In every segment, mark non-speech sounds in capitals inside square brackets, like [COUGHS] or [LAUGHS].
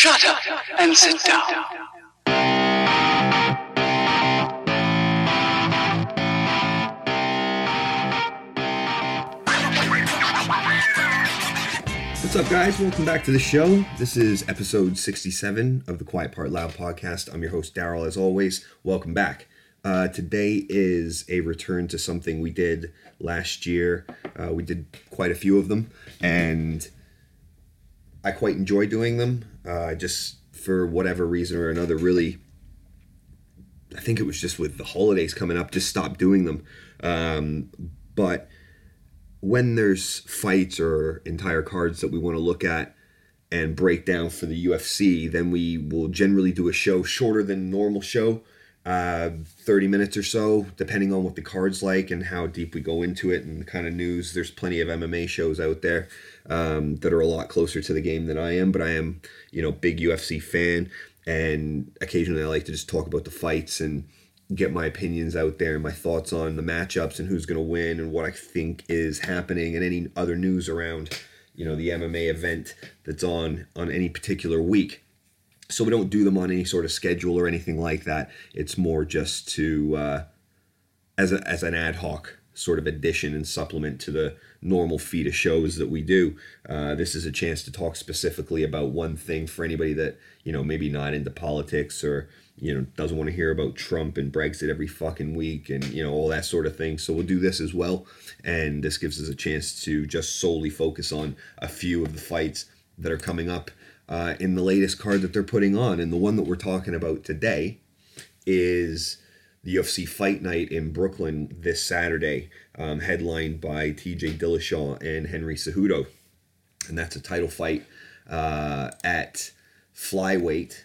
Shut up and sit down. What's up, guys? Welcome back to the show. This is episode 67 of the Quiet Part Loud podcast. I'm your host, Daryl, as always. Welcome back. Uh, today is a return to something we did last year. Uh, we did quite a few of them, and I quite enjoy doing them. Uh, just for whatever reason or another, really, I think it was just with the holidays coming up, just stopped doing them. Um, but when there's fights or entire cards that we want to look at and break down for the UFC, then we will generally do a show shorter than normal show, uh, 30 minutes or so, depending on what the card's like and how deep we go into it and the kind of news. There's plenty of MMA shows out there um, that are a lot closer to the game than I am, but I am, you know, big UFC fan, and occasionally I like to just talk about the fights and get my opinions out there and my thoughts on the matchups and who's going to win and what I think is happening and any other news around, you know, the MMA event that's on on any particular week. So we don't do them on any sort of schedule or anything like that. It's more just to uh, as a, as an ad hoc sort of addition and supplement to the normal feed of shows that we do. Uh, this is a chance to talk specifically about one thing for anybody that you know maybe not into politics or you know doesn't want to hear about Trump and Brexit every fucking week and you know all that sort of thing. So we'll do this as well, and this gives us a chance to just solely focus on a few of the fights that are coming up uh, in the latest card that they're putting on. And the one that we're talking about today is the UFC Fight Night in Brooklyn this Saturday, um, headlined by TJ Dillashaw and Henry Cejudo, and that's a title fight uh, at flyweight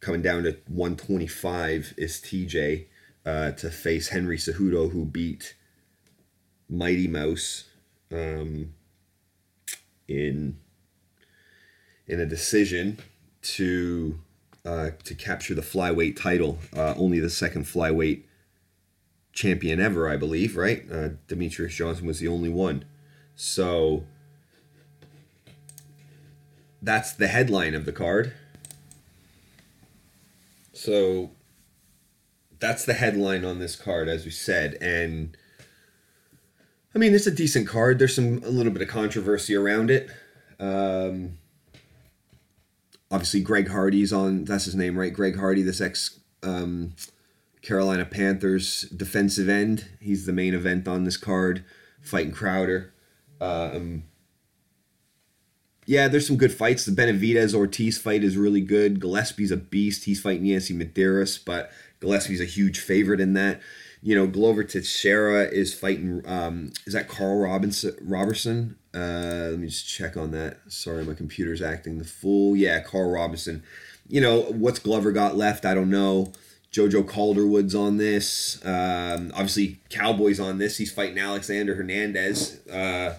coming down to 125 is TJ uh, to face Henry Cejudo, who beat Mighty Mouse um, in in a decision to uh, to capture the flyweight title. Uh, only the second flyweight champion ever, I believe. Right? Uh, Demetrius Johnson was the only one. So that's the headline of the card. So that's the headline on this card, as we said, and I mean it's a decent card. There's some a little bit of controversy around it. Um, obviously, Greg Hardy's on. That's his name, right? Greg Hardy, this ex um, Carolina Panthers defensive end. He's the main event on this card, fighting Crowder. Um, yeah, there's some good fights. The Benavidez Ortiz fight is really good. Gillespie's a beast. He's fighting Yancy Medeiros, but Gillespie's a huge favorite in that. You know, Glover Teixeira is fighting. Um, is that Carl Robinson? Robertson? Uh, let me just check on that. Sorry, my computer's acting the fool. Yeah, Carl Robinson. You know what's Glover got left? I don't know. Jojo Calderwood's on this. Um, obviously, Cowboy's on this. He's fighting Alexander Hernandez. Uh,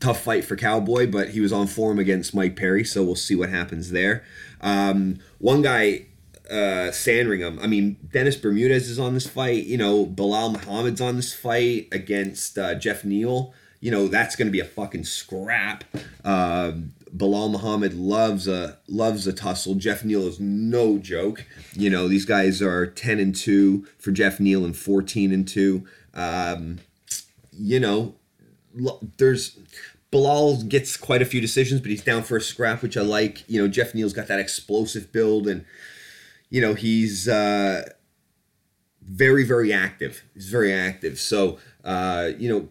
tough fight for Cowboy, but he was on form against Mike Perry, so we'll see what happens there. Um, one guy, uh, Sandringham. I mean, Dennis Bermudez is on this fight. You know, Belal Muhammad's on this fight against uh, Geoff Neal. You know, that's going to be a fucking scrap. Um, Belal Muhammad loves a loves a tussle. Geoff Neal is no joke. You know, these guys are ten and two for Geoff Neal and fourteen and two. Um, you know, there's Belal gets quite a few decisions, but he's down for a scrap, which I like. You know, Geoff Neal's got that explosive build, and you know he's uh, very, very active. He's very active. So uh, you know,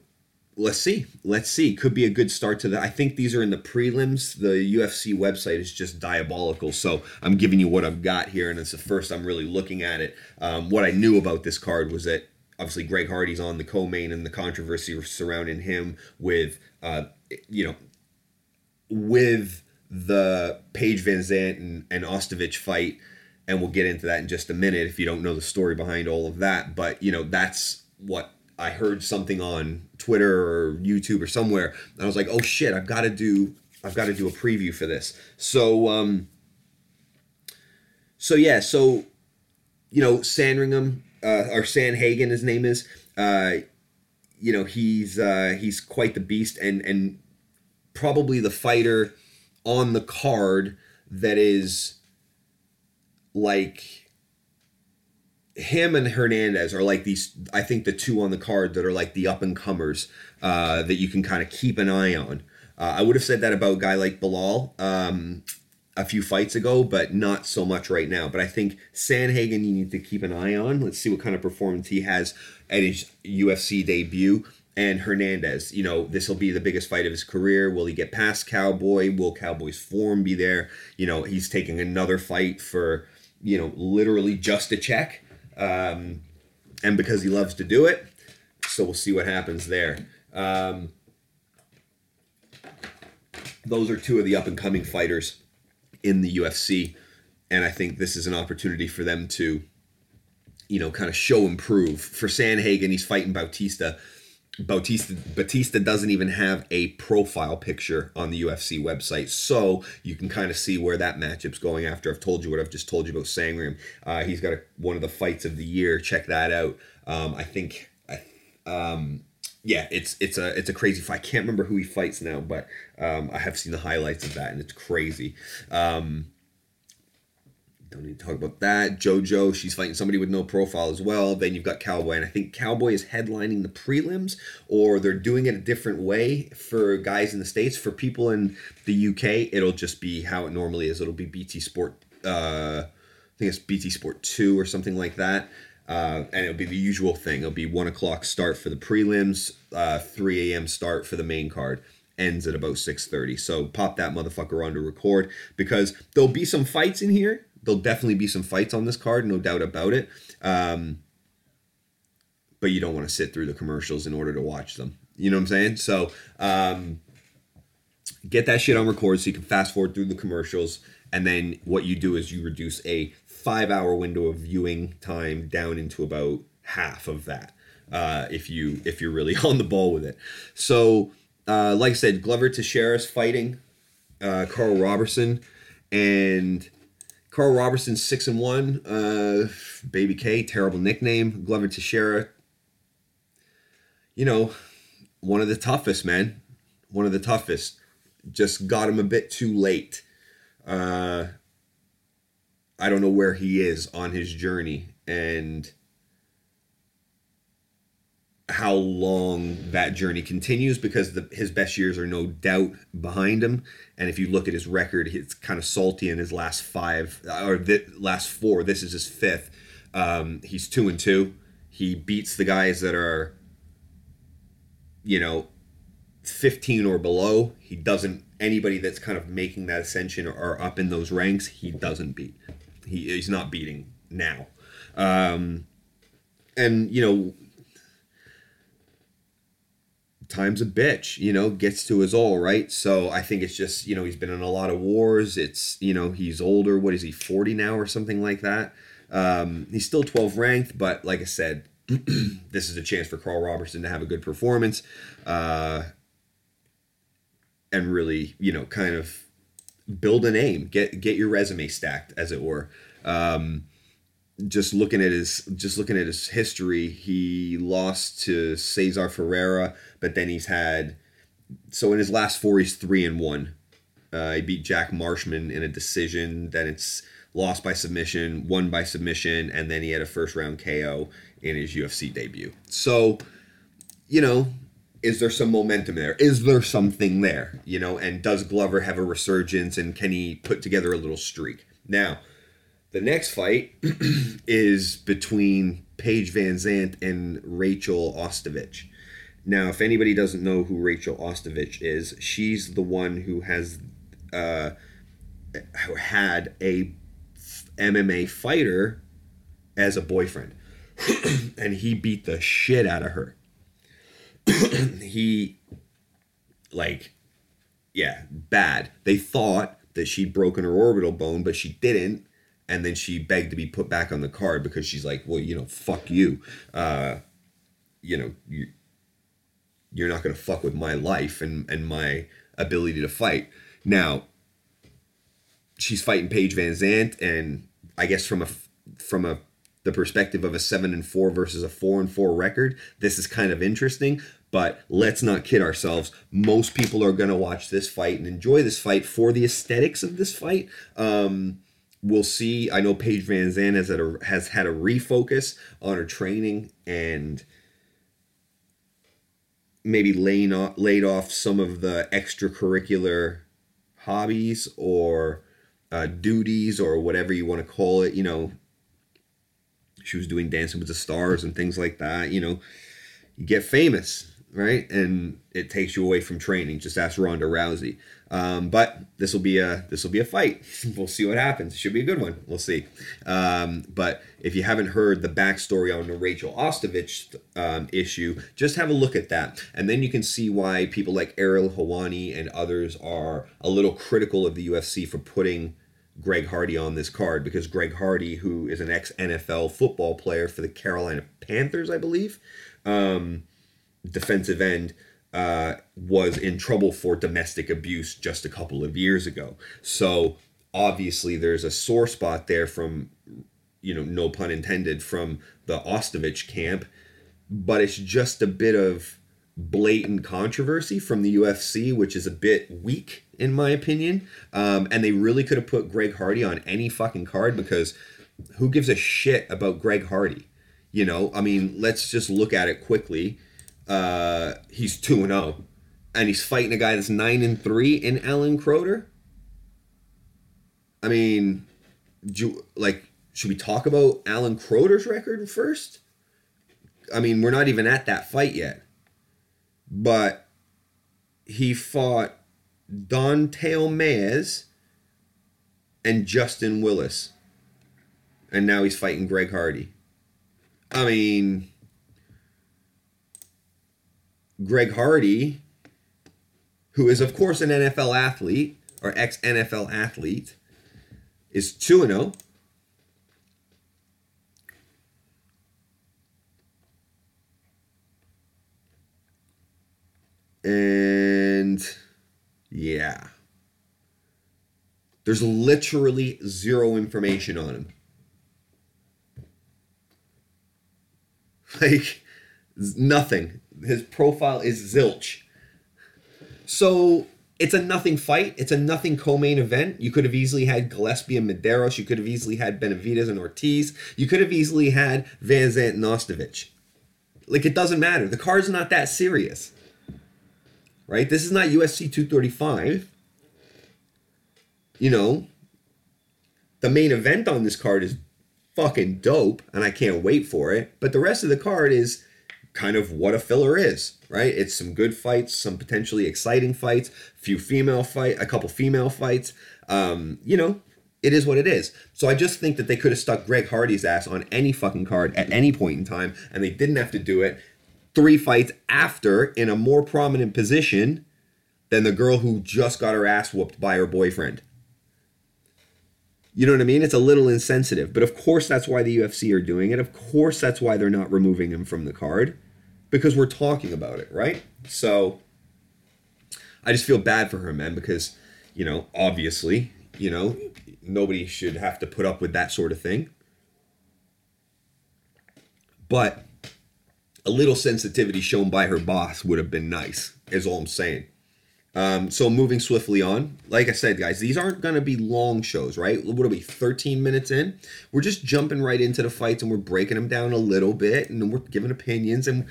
let's see, let's see. Could be a good start to that. I think these are in the prelims. The UFC website is just diabolical. So I'm giving you what I've got here, and it's the first I'm really looking at it. Um, what I knew about this card was that obviously Greg Hardy's on the co-main and the controversy surrounding him with uh, you know with the Paige VanZant and, and Ostovich fight and we'll get into that in just a minute if you don't know the story behind all of that but you know that's what I heard something on Twitter or YouTube or somewhere and I was like oh shit I've got to do I've got to do a preview for this so um so yeah so you know Sandringham uh, or Sandhagen, his name is. Uh, you know, he's uh, he's quite the beast, and and probably the fighter on the card that is like him and Hernandez are like these. I think the two on the card that are like the up and comers uh, that you can kind of keep an eye on. Uh, I would have said that about a guy like Belal um, a few fights ago, but not so much right now. But I think Sandhagen you need to keep an eye on. Let's see what kind of performance he has at his UFC debut. And Hernandez, you know, this will be the biggest fight of his career. Will he get past Cowboy? Will Cowboy's form be there? You know, he's taking another fight for, you know, literally just a check. Um, and because he loves to do it. So we'll see what happens there. Um, those are two of the up and coming fighters in the UFC. And I think this is an opportunity for them to, you know, kind of show improve. For Sandhagen, he's fighting Bautista. Bautista Batista doesn't even have a profile picture on the UFC website, so you can kind of see where that matchup's going. After I've told you what I've just told you about Sangrim, uh, he's got a, one of the fights of the year. Check that out. Um, I think, um, yeah, it's it's a it's a crazy fight. I can't remember who he fights now, but um, I have seen the highlights of that, and it's crazy. Um, don't need to talk about that. JoJo, she's fighting somebody with no profile as well. Then you've got Cowboy, and I think Cowboy is headlining the prelims, or they're doing it a different way for guys in the states. For people in the UK, it'll just be how it normally is. It'll be BT Sport. Uh, I think it's BT Sport two or something like that. Uh, and it'll be the usual thing. It'll be one o'clock start for the prelims, uh, 3 a.m. start for the main card. Ends at about 6:30. So pop that motherfucker on to record because there'll be some fights in here there'll definitely be some fights on this card, no doubt about it. Um, but you don't want to sit through the commercials in order to watch them. You know what I'm saying? So um, get that shit on record so you can fast forward through the commercials. And then what you do is you reduce a five hour window of viewing time down into about half of that. Uh, if you if you're really [LAUGHS] on the ball with it. So uh, like I said, Glover Teixeira's fighting uh, Carl Roberson, and Carl Roberson six and one. Uh, Baby K, terrible nickname. Glover Teixeira. You know, one of the toughest, man. One of the toughest. Just got him a bit too late. Uh, I don't know where he is on his journey, and how long that journey continues because the, his best years are no doubt behind him. And if you look at his record, it's kind of salty in his last five or the last four. This is his fifth. Um, he's two and two. He beats the guys that are, you know, 15 or below. He doesn't, anybody that's kind of making that ascension or up in those ranks, he doesn't beat. He, he's not beating now. Um, and, you know, time's a bitch, you know, gets to his all, right? So I think it's just, you know, he's been in a lot of wars. It's, you know, he's older. What is he, 40 now or something like that? Um, he's still 12 ranked, but like I said, [CLEARS THROAT] this is a chance for Carl Robertson to have a good performance uh, and really, you know, kind of build a name, get get your resume stacked, as it were. Um, just looking at his just looking at his history, he lost to Cesar Ferreira, but then he's had so in his last four he's three and one. Uh, he beat Jack Marshman in a decision. Then it's lost by submission, won by submission, and then he had a first round KO in his UFC debut. So, you know, is there some momentum there? Is there something there? You know, and does Glover have a resurgence and can he put together a little streak? Now, the next fight [CLEARS THROAT] is between Paige VanZant and Rachel Ostovich. Now, if anybody doesn't know who Rachel Ostovich is, she's the one who has uh, had a MMA fighter as a boyfriend, [CLEARS THROAT] and he beat the shit out of her. [CLEARS THROAT] he, like, yeah, bad. They thought that she'd broken her orbital bone, but she didn't and then she begged to be put back on the card because she's like, well, you know, fuck you, uh, you know, you, you're not gonna fuck with my life and and my ability to fight. Now, she's fighting Paige VanZant, and I guess from a from a the perspective of a seven and four versus a four and four record, this is kind of interesting. But let's not kid ourselves. Most people are going to watch this fight and enjoy this fight for the aesthetics of this fight. Um, we'll see. I know Paige Van Zant has had a, has had a refocus on her training and maybe laying off, laid off some of the extracurricular hobbies or uh, duties or whatever you want to call it. You know, she was doing Dancing with the Stars and things like that. You know, you get famous, right? And it takes you away from training. Just ask Ronda Rousey. Um, but this will be a this will be a fight. [LAUGHS] we'll see what happens. It should be a good one. We'll see. Um, but if you haven't heard the backstory on the Rachel Ostovich um, issue, just have a look at that, and then you can see why people like Ariel Helwani and others are a little critical of the UFC for putting Greg Hardy on this card because Greg Hardy, who is an ex NFL football player for the Carolina Panthers, I believe, um, defensive end uh, was in trouble for domestic abuse just a couple of years ago. So obviously there's a sore spot there from, you know, no pun intended, from the Ostovich camp, but it's just a bit of blatant controversy from the UFC, which is a bit weak in my opinion. Um, and they really could have put Greg Hardy on any fucking card because who gives a shit about Greg Hardy? You know, I mean, let's just look at it quickly uh, he's two and zero, oh. and he's fighting a guy that's nine and three in Alan Crowder. I mean, do, like, should we talk about Alan Crowder's record first? I mean, we're not even at that fight yet, but he fought Don'Tale Mayes and Justin Willis, and now he's fighting Greg Hardy. I mean Greg Hardy, who is, of course, an NFL athlete or ex NFL athlete, is 2 and 0. And yeah, there's literally zero information on him. Like, nothing his profile is zilch. So it's a nothing fight. It's a nothing co-main event. You could have easily had Gillespie and Medeiros. You could have easily had Benavidez and Ortiz. You could have easily had Van Zant and Ostovich. Like it doesn't matter. The card's not that serious. Right? This is not UFC 235. You know, the main event on this card is fucking dope, and I can't wait for it. But the rest of the card is kind of what a filler is, right? It's some good fights, some potentially exciting fights, few female fight, a couple female fights. Um, you know, it is what it is. So I just think that they could have stuck Greg Hardy's ass on any fucking card at any point in time, and they didn't have to do it three fights after in a more prominent position than the girl who just got her ass whooped by her boyfriend. You know what I mean? It's a little insensitive, but of course that's why the UFC are doing it. Of course that's why they're not removing him from the card because we're talking about it, right? So I just feel bad for her, man, because, you know, obviously, you know, nobody should have to put up with that sort of thing. But a little sensitivity shown by her boss would have been nice, is all I'm saying. Um, so moving swiftly on, like I said, guys, these aren't going to be long shows, right? What are we, 13 minutes in? We're just jumping right into the fights and we're breaking them down a little bit and then we're giving opinions and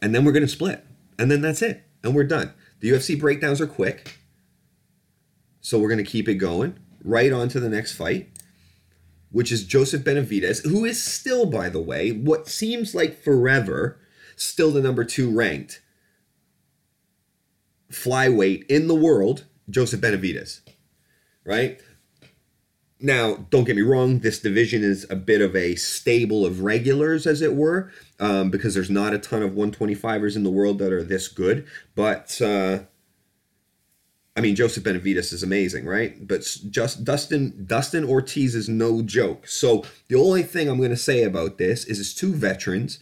and then we're going to split. And then that's it. And we're done. The UFC breakdowns are quick. So we're going to keep it going right on to the next fight, which is Joseph Benavidez, who is still, by the way, what seems like forever, still the number two ranked flyweight in the world, Joseph Benavidez. right? Now, don't get me wrong, this division is a bit of a stable of regulars, as it were, um, because there's not a ton of 125ers in the world that are this good. But, uh, I mean, Joseph Benavidez is amazing, right? But just Dustin Dustin Ortiz is no joke. So the only thing I'm going to say about this is it's two veterans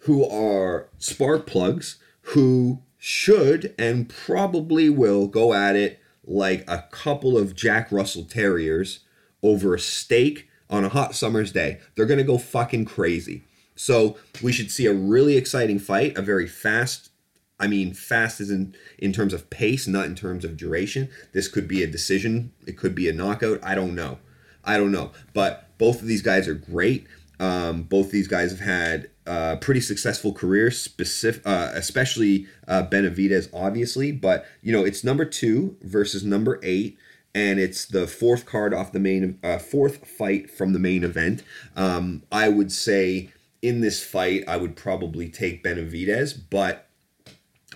who are spark plugs who should and probably will go at it like a couple of Jack Russell Terriers over a steak on a hot summer's day. They're going to go fucking crazy. So we should see a really exciting fight, a very fast. I mean, fast is in in terms of pace, not in terms of duration. This could be a decision. It could be a knockout. I don't know. I don't know. But both of these guys are great. Um, both of these guys have had uh, pretty successful career, specific, uh, especially uh, Benavidez, obviously. But you know, it's number two versus number eight, and it's the fourth card off the main, uh, fourth fight from the main event. Um, I would say in this fight, I would probably take Benavidez, but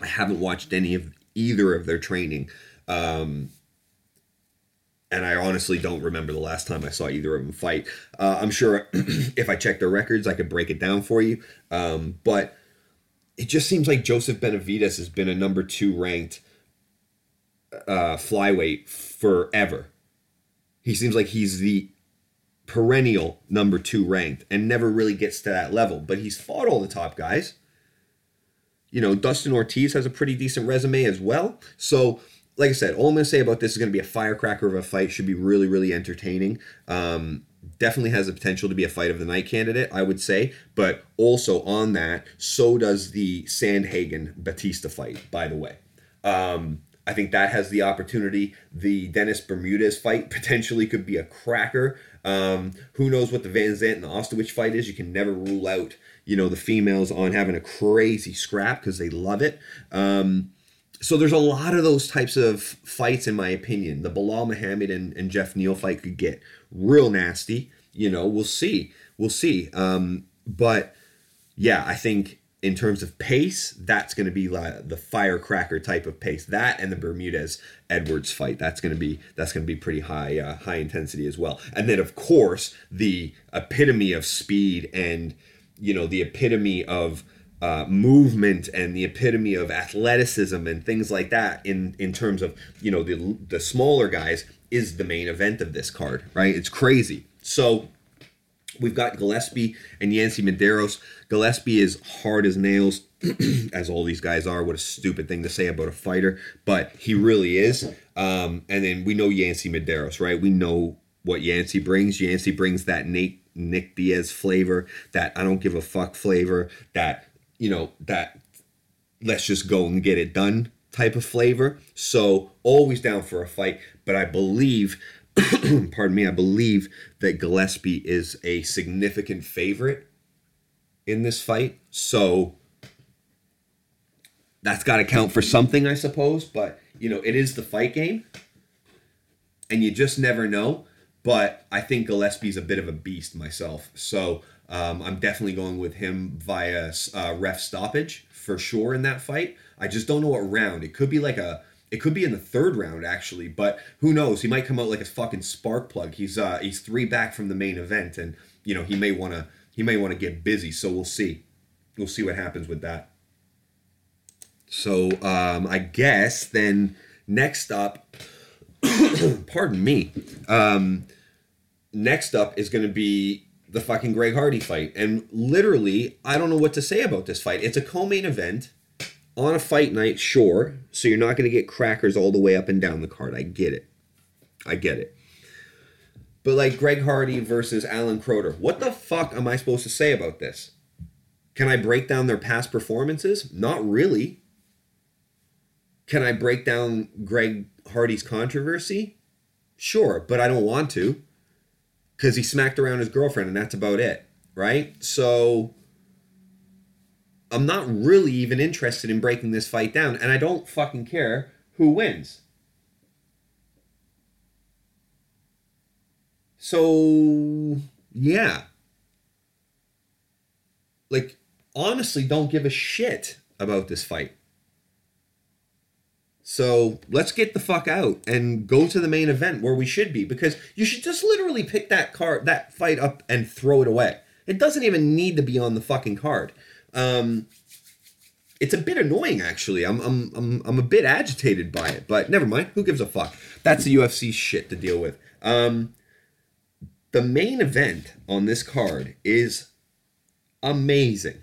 I haven't watched any of either of their training. Um, and I honestly don't remember the last time I saw either of them fight. Uh, I'm sure [CLEARS THROAT] if I check their records, I could break it down for you. Um, but it just seems like Joseph Benavidez has been a number two ranked uh, flyweight forever. He seems like he's the perennial number two ranked and never really gets to that level. But he's fought all the top guys. You know, Dustin Ortiz has a pretty decent resume as well. So like I said, all I'm going to say about this is going to be a firecracker of a fight. Should be really, really entertaining. Um, definitely has the potential to be a fight of the night candidate, I would say. But also on that, so does the Sandhagen Batista fight, by the way. Um, I think that has the opportunity. The Dennis Bermudez fight [LAUGHS] potentially could be a cracker. Um, who knows what the Van Zant and the Ostovich fight is? You can never rule out, you know, the females on having a crazy scrap because they love it. Um, so there's a lot of those types of fights, in my opinion. The Belal Muhammad and, and Geoff Neal fight could get real nasty. You know, we'll see. We'll see. Um, but yeah, I think in terms of pace, that's going to be like the firecracker type of pace. That and the Bermudez Edwards fight, that's going to be that's going to be pretty high uh, high intensity as well. And then of course the epitome of speed and you know the epitome of uh, movement and the epitome of athleticism and things like that in in terms of you know the the smaller guys is the main event of this card right? It's crazy. So we've got Gillespie and Yancy Medeiros. Gillespie is hard as nails [CLEARS THROAT] as all these guys are. What a stupid thing to say about a fighter but he really is. Um, and then we know Yancy Medeiros right? We know what Yancy brings. Yancy brings that Nate Nick Diaz flavor, that I don't give a fuck flavor, that you know, that let's just go and get it done type of flavor. So always down for a fight, but I believe, [CLEARS THROAT] pardon me, I believe that Gillespie is a significant favorite in this fight. So that's got to count for something, I suppose. But you know, it is the fight game, and you just never know. But I think Gillespie's a bit of a beast myself. So um, I'm definitely going with him via uh, ref stoppage for sure in that fight. I just don't know what round. It could be like a. It could be in the third round actually, but who knows? He might come out like a fucking spark plug. He's uh he's three back from the main event, and you know he may want to he may want to get busy. So we'll see. We'll see what happens with that. So um, I guess then next up, [COUGHS] pardon me. Um, next up is going to be the fucking Greg Hardy fight. And literally, I don't know what to say about this fight. It's a co main event on a fight night, sure. So you're not going to get crackers all the way up and down the card. I get it. I get it. But like Greg Hardy versus Alan Crowder, what the fuck am I supposed to say about this? Can I break down their past performances? Not really. Can I break down Greg Hardy's controversy? Sure, but I don't want to because he smacked around his girlfriend and that's about it, right? So I'm not really even interested in breaking this fight down, and I don't fucking care who wins. So, yeah. Like, honestly, don't give a shit about this fight. So let's get the fuck out and go to the main event where we should be because you should just literally pick that card, that fight up and throw it away. It doesn't even need to be on the fucking card. Um, it's a bit annoying actually. I'm, I'm I'm I'm a bit agitated by it, but never mind. Who gives a fuck? That's the UFC shit to deal with. Um, the main event on this card is amazing.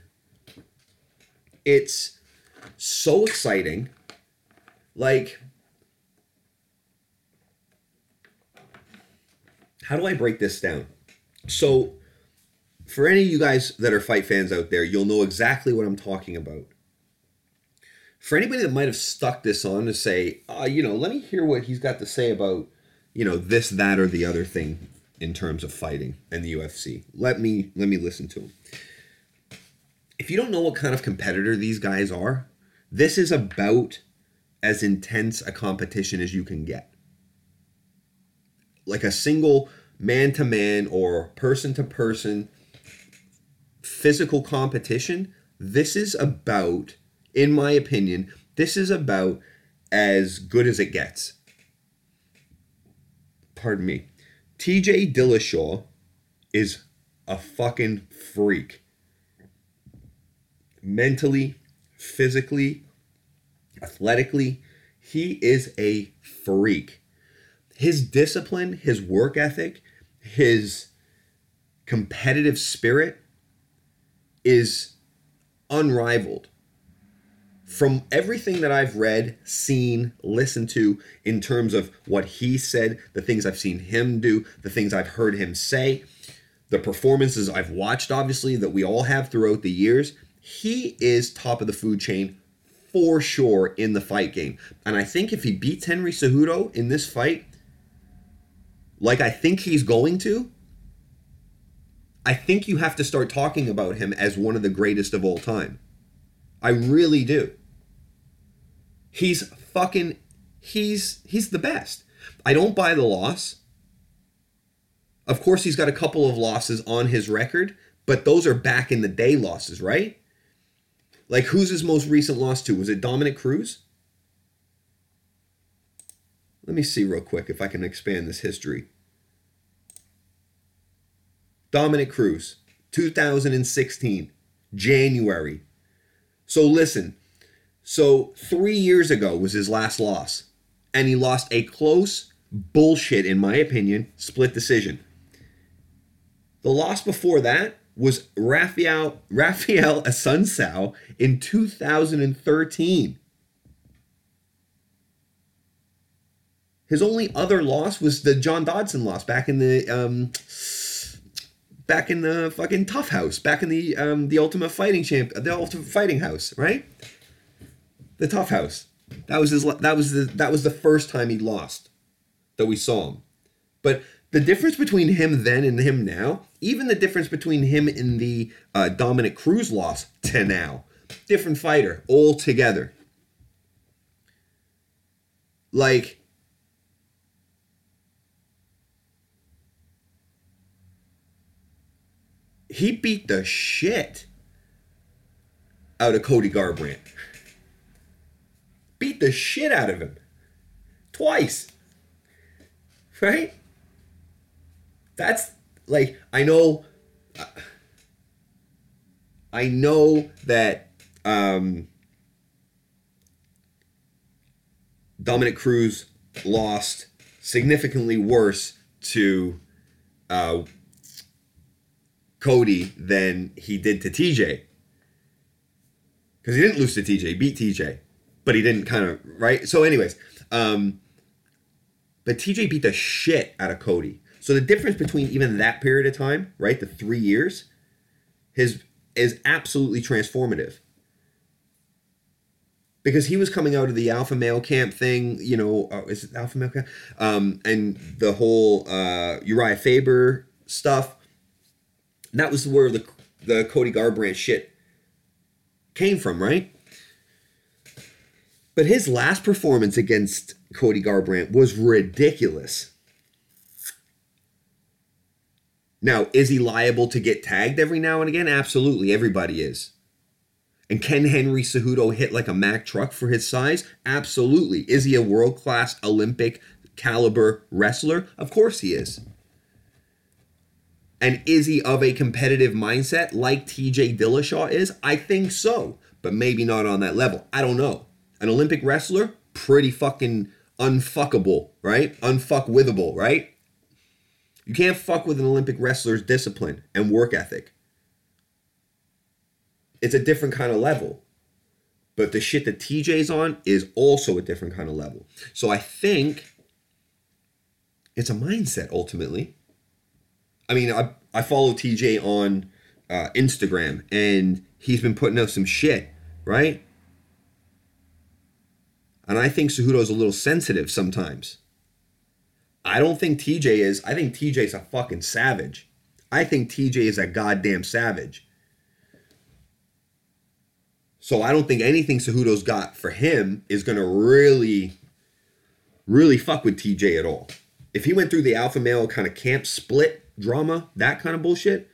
It's so exciting like, how do I break this down? So, for any of you guys that are fight fans out there, you'll know exactly what I'm talking about. For anybody that might have stuck this on to say, uh, you know, let me hear what he's got to say about, you know, this, that, or the other thing in terms of fighting and the UFC. Let me let me listen to him. If you don't know what kind of competitor these guys are, this is about as intense a competition as you can get. Like a single man to man or person to person physical competition, this is about, in my opinion, this is about as good as it gets. Pardon me. TJ Dillashaw is a fucking freak. Mentally, physically, athletically, he is a freak. His discipline, his work ethic, his competitive spirit is unrivaled. From everything that I've read, seen, listened to in terms of what he said, the things I've seen him do, the things I've heard him say, the performances I've watched, obviously, that we all have throughout the years, he is top of the food chain for sure in the fight game. And I think if he beats Henry Cejudo in this fight, like I think he's going to, I think you have to start talking about him as one of the greatest of all time. I really do. He's fucking he's he's the best. I don't buy the loss. Of course he's got a couple of losses on his record, but those are back in the day losses, right? Like who's his most recent loss to? Was it Dominick Cruz? Let me see real quick if I can expand this history. Dominick Cruz, 2016, January. So listen, so three years ago was his last loss, and he lost a close bullshit, in my opinion, split decision. The loss before that was Raphael Raphael Assunção in 2013. His only other loss was the John Dodson loss back in the um, back in the fucking tough house, back in the um the ultimate fighting champ, the ultimate fighting house, right? The tough house. That was his. That was the. That was the first time he lost, that we saw him. But the difference between him then and him now, even the difference between him and the uh, Dominick Cruz loss to now, different fighter altogether. Like he beat the shit out of Cody Garbrandt. Beat the shit out of him. Twice. Right? That's like, I know. I know that um, Dominick Cruz lost significantly worse to uh, Cody than he did to TJ. Because he didn't lose to TJ, beat TJ, but he didn't kind of right. So, anyways, um, but TJ beat the shit out of Cody. So the difference between even that period of time, right, the three years, his is absolutely transformative. Because he was coming out of the alpha male camp thing, you know, uh, is it alpha male camp? Um, and the whole uh, Urijah Faber stuff that was where the the Cody Garbrandt shit came from, right? But his last performance against Cody Garbrandt was ridiculous. Now, is he liable to get tagged every now and again? Absolutely, everybody is. And can Henry Cejudo hit like a Mack truck for his size? Absolutely. Is he a world class Olympic caliber wrestler? Of course he is. And is he of a competitive mindset like TJ Dillashaw is? I think so, but maybe not on that level. I don't know. An Olympic wrestler, pretty fucking unfuckable, right? Unfuckwithable, right? You can't fuck with an Olympic wrestler's discipline and work ethic. It's a different kind of level. But the shit that TJ's on is also a different kind of level. So I think it's a mindset ultimately. I mean, I, I follow TJ on uh, Instagram, and he's been putting out some shit, right? And I think Cejudo's a little sensitive sometimes. I don't think TJ is. I think TJ's a fucking savage. I think TJ is a goddamn savage. So I don't think anything Cejudo's got for him is gonna really, really fuck with TJ at all. If he went through the alpha male kind of camp split drama, that kind of bullshit,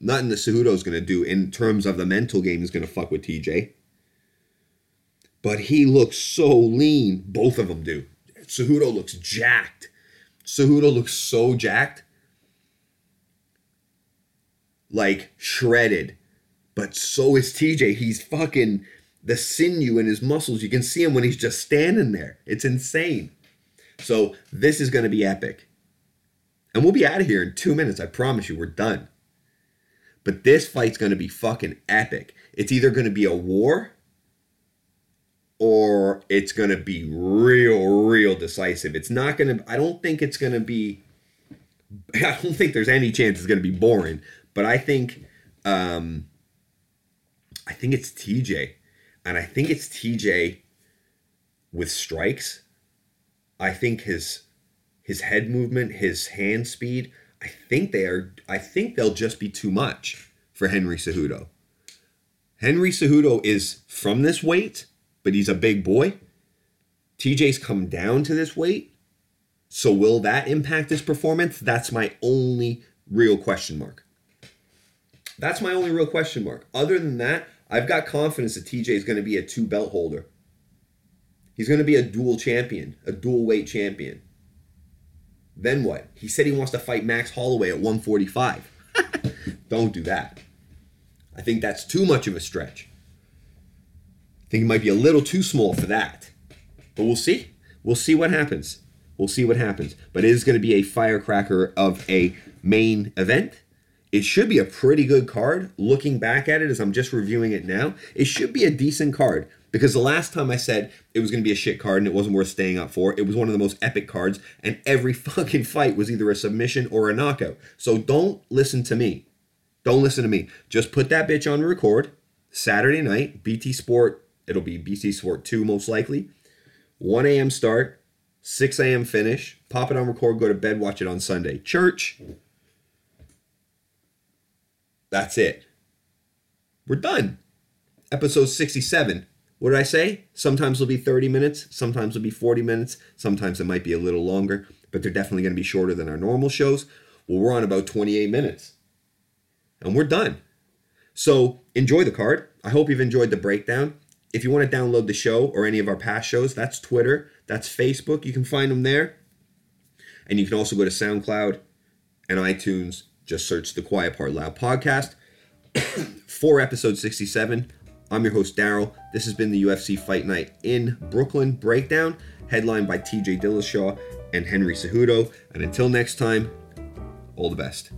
nothing that Cejudo's gonna do in terms of the mental game is gonna fuck with TJ. But he looks so lean. Both of them do. Cejudo looks jacked. Cejudo looks so jacked. Like shredded. But so is TJ. He's fucking the sinew in his muscles. You can see him when he's just standing there. It's insane. So this is going to be epic. And we'll be out of here in two minutes. I promise you, we're done. But this fight's going to be fucking epic. It's either going to be a war or it's going to be real, real decisive. It's not going to, I don't think it's going to be, [LAUGHS] I don't think there's any chance it's going to be boring, but I think, um, I think it's TJ. And I think it's TJ with strikes. I think his his head movement, his hand speed, I think they are I think they'll just be too much for Henry Cejudo. Henry Cejudo is from this weight but he's a big boy. TJ's come down to this weight. So will that impact his performance? That's my only real question mark. That's my only real question mark. Other than that, I've got confidence that TJ is going to be a two belt holder. He's going to be a dual champion, a dual weight champion. Then what? He said he wants to fight Max Holloway at 145. [LAUGHS] Don't do that. I think that's too much of a stretch. Think it might be a little too small for that. But we'll see. We'll see what happens. We'll see what happens. But it is going to be a firecracker of a main event. It should be a pretty good card. Looking back at it as I'm just reviewing it now, it should be a decent card. Because the last time I said it was going to be a shit card and it wasn't worth staying up for, it was one of the most epic cards, and every [LAUGHS] fucking fight was either a submission or a knockout. So don't listen to me. Don't listen to me. Just put that bitch on record Saturday night, BT Sport It'll be BT Sport 2 most likely. 1 a.m. start, 6 a.m. finish. Pop it on record, go to bed, watch it on Sunday. Church. That's it. We're done. Episode 67. What did I say? Sometimes it'll be 30 minutes, sometimes it'll be 40 minutes, sometimes it might be a little longer, but they're definitely going to be shorter than our normal shows. Well, we're on about 28 minutes. And we're done. So enjoy the card. I hope you've enjoyed the breakdown. If you want to download the show or any of our past shows, that's Twitter, that's Facebook. You can find them there. And you can also go to SoundCloud and iTunes. Just search the Quiet Part Loud podcast [COUGHS] for episode 67. I'm your host, Daryl. This has been the UFC Fight Night in Brooklyn breakdown, headlined by TJ Dillashaw and Henry Cejudo. And until next time, all the best.